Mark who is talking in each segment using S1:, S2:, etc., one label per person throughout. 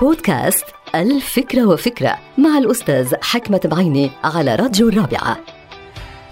S1: بودكاست ألف فكرة وفكرة مع الأستاذ حكمت بعيني على راديو الرابعة.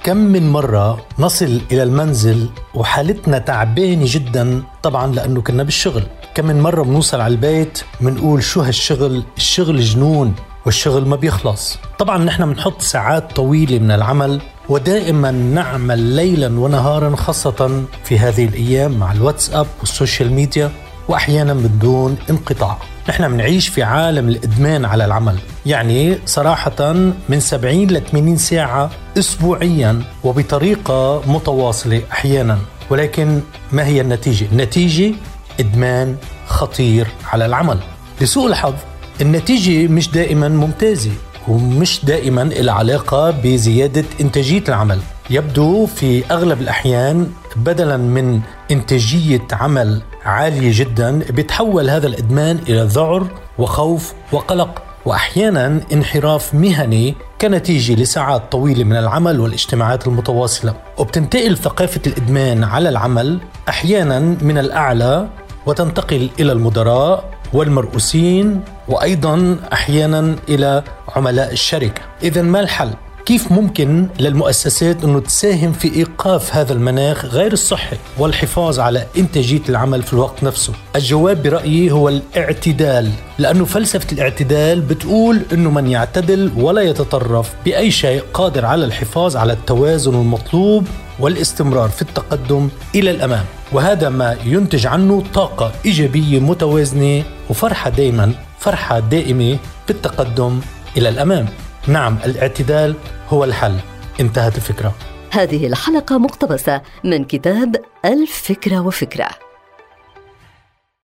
S2: كم من مرة نصل إلى المنزل وحالتنا تعبانة جدا طبعا لأنه كنا بالشغل. كم من مرة بنوصل على البيت بنقول شو هالشغل؟ الشغل جنون والشغل ما بيخلص. طبعا نحن بنحط ساعات طويلة من العمل ودائما نعمل ليلا ونهارا خاصة في هذه الأيام مع الواتساب و social media. وأحيانا بدون انقطاع. نحن بنعيش في عالم الإدمان على العمل. يعني صراحة من 70 ل 80 ساعة أسبوعيا وبطريقة متواصلة أحيانا. ولكن ما هي النتيجة؟ النتيجة إدمان خطير على العمل. لسوء الحظ النتيجة مش دائما ممتازة ومش دائما العلاقة بزيادة إنتاجية العمل. يبدو في أغلب الأحيان بدلا من إنتاجية عمل عالية جدا بيتحول هذا الإدمان إلى ذعر وخوف وقلق. واحيانا انحراف مهني كنتيجة لساعات طويلة من العمل والاجتماعات المتواصلة. وبتنتقل ثقافة الإدمان على العمل أحيانا من الأعلى وتنتقل إلى المدراء والمرؤوسين وأيضا أحيانا إلى عملاء الشركة. اذا ما الحل؟ كيف ممكن للمؤسسات إنه تساهم في إيقاف هذا المناخ غير الصحي والحفاظ على إنتاجية العمل في الوقت نفسه؟ الجواب برأيي هو الاعتدال، لأنه فلسفة الاعتدال بتقول إنه من يعتدل ولا يتطرف بأي شيء قادر على الحفاظ على التوازن المطلوب والاستمرار في التقدم إلى الأمام، وهذا ما ينتج عنه طاقة إيجابية متوازنة وفرحة دائما فرحة دائمة بالتقدم إلى الأمام. نعم الاعتدال هو الحل. انتهت الفكرة.
S1: هذه الحلقة مقتبسة من كتاب الفكرة وفكرة.